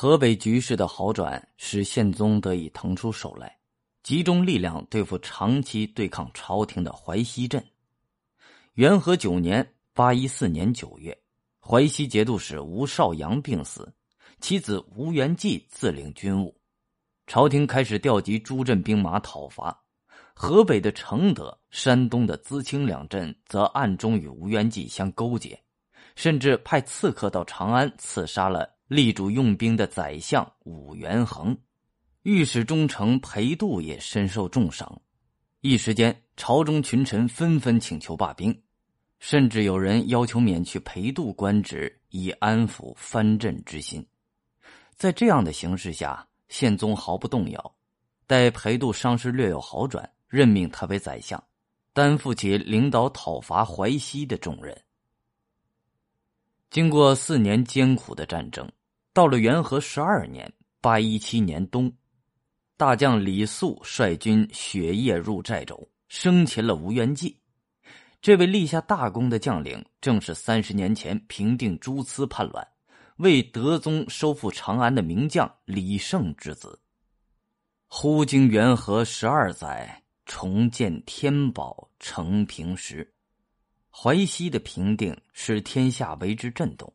河北局势的好转，使宪宗得以腾出手来，集中力量对付长期对抗朝廷的淮西镇。元和九年（八一四年九月），淮西节度使吴少阳病死，其子吴元济自领军务。朝廷开始调集诸镇兵马讨伐。河北的承德、山东的淄青两镇则暗中与吴元济相勾结，甚至派刺客到长安刺杀了。力主用兵的宰相武元衡，御史中丞裴度也深受重伤。一时间，朝中群臣纷纷请求罢兵，甚至有人要求免去裴度官职，以安抚藩镇之心。在这样的形势下，宪宗毫不动摇，待裴度伤势略有好转，任命他为宰相，担负起领导讨伐淮西的重任。经过四年艰苦的战争。到了元和十二年（八一七年冬），大将李肃率军雪夜入寨州，生擒了吴元济。这位立下大功的将领，正是三十年前平定朱慈叛乱、为德宗收复长安的名将李胜之子。忽经元和十二载，重建天宝承平时，淮西的平定使天下为之震动。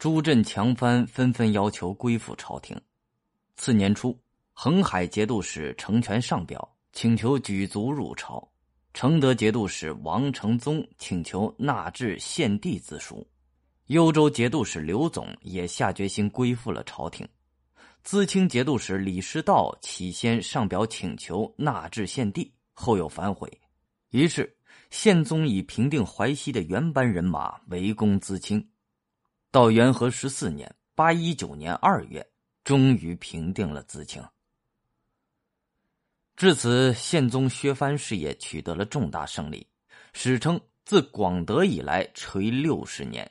朱镇强藩纷纷要求归附朝廷。次年初，恒海节度使成全上表请求举族入朝，承德节度使王承宗请求纳至献帝自书，幽州节度使刘总也下决心归附了朝廷。淄青节度使李师道起先上表请求纳至献帝，后又反悔。于是，宪宗以平定淮西的原班人马围攻淄青。到元和十四年（八一九年）二月，终于平定了淄青。至此，宪宗削藩事业取得了重大胜利，史称自广德以来垂六十年。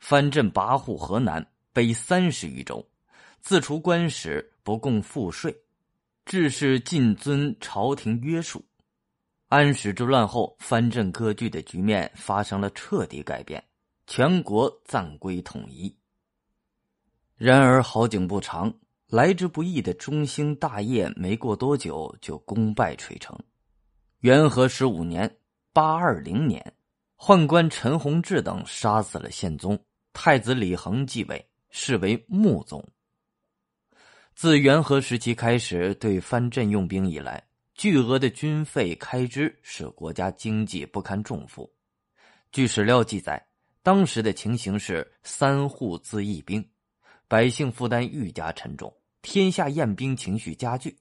藩镇跋扈河南，北三十余州，自除官使，不供赋税，致使尽遵朝廷约束。安史之乱后，藩镇割据的局面发生了彻底改变。全国暂归统一。然而好景不长，来之不易的中兴大业没过多久就功败垂成。元和十五年（八二零年），宦官陈弘志等杀死了宪宗，太子李恒继位，是为穆宗。自元和时期开始对藩镇用兵以来，巨额的军费开支使国家经济不堪重负。据史料记载。当时的情形是三户自一兵，百姓负担愈加沉重，天下厌兵情绪加剧。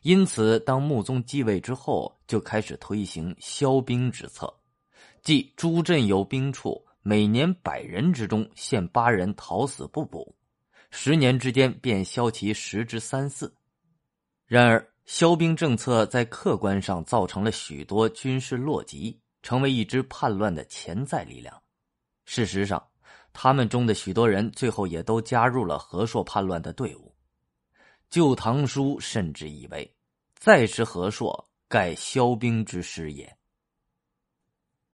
因此，当穆宗继位之后，就开始推行消兵之策，即诸镇有兵处，每年百人之中限八人逃死不补，十年之间便消其十之三四。然而，消兵政策在客观上造成了许多军事落籍，成为一支叛乱的潜在力量。事实上，他们中的许多人最后也都加入了和硕叛乱的队伍。《旧唐书》甚至以为：“再时和硕，盖消兵之师也。”